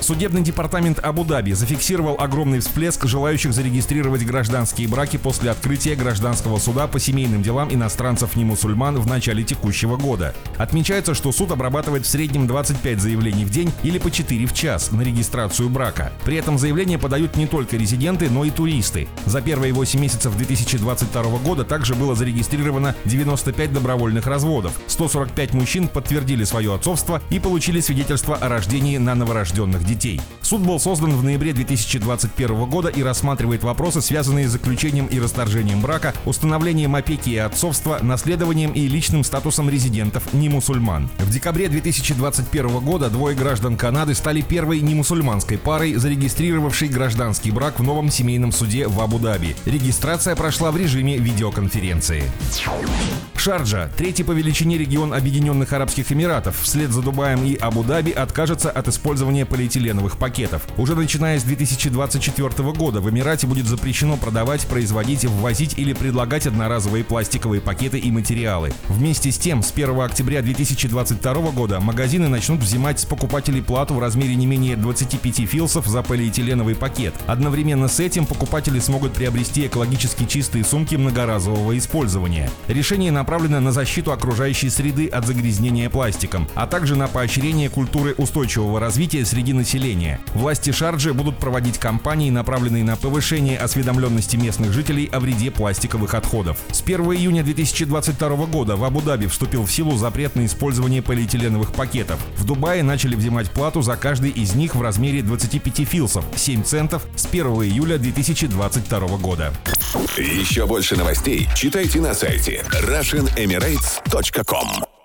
Судебный департамент Абу-Даби зафиксировал огромный всплеск желающих зарегистрировать гражданские браки после открытия гражданского суда по семейным делам иностранцев не мусульман в начале текущего года. Отмечается, что суд обрабатывает в среднем 25 заявлений в день или по 4 в час на регистрацию брака. При этом заявления подают не только резиденты, но и туристы. За первые 8 месяцев 2022 года также было зарегистрировано 95 добровольных разводов. 145 мужчин подтвердили свое отцовство и получили свидетельство о рождении на новорожденных детей. Суд был создан в ноябре 2021 года и рассматривает вопросы, связанные с заключением и расторжением брака, установлением опеки и отцовства, наследованием и личным статусом резидентов не мусульман. В декабре 2021 года двое граждан Канады стали первой немусульманской парой, зарегистрировавшей гражданский брак в новом семейном суде в Абу-Даби. Регистрация прошла в режиме видеоконференции. Шарджа, третий по величине регион Объединенных Арабских Эмиратов, вслед за Дубаем и Абу-Даби откажется от использования полиэтиленовых пакетов. Уже начиная с 2024 года в Эмирате будет запрещено продавать, производить, ввозить или предлагать одноразовые пластиковые пакеты и материалы. Вместе с тем, с 1 октября 2022 года магазины начнут взимать с покупателей плату в размере не менее 25 филсов за полиэтиленовый пакет. Одновременно с этим покупатели смогут приобрести экологически чистые сумки многоразового использования. Решение направлено на защиту окружающей среды от загрязнения пластиком, а также на поощрение культуры устойчивого развития среди населения. Власти Шарджи будут проводить кампании, направленные на повышение осведомленности местных жителей о вреде пластиковых отходов. С 1 июня 2022 года в Абу-Даби вступил в силу запрет на использование полиэтиленовых пакетов. В Дубае начали взимать плату за каждый из них в размере 25 филсов, 7 центов с 1 июля 2022 года. Еще больше новостей читайте на сайте Russian RussianEmirates.com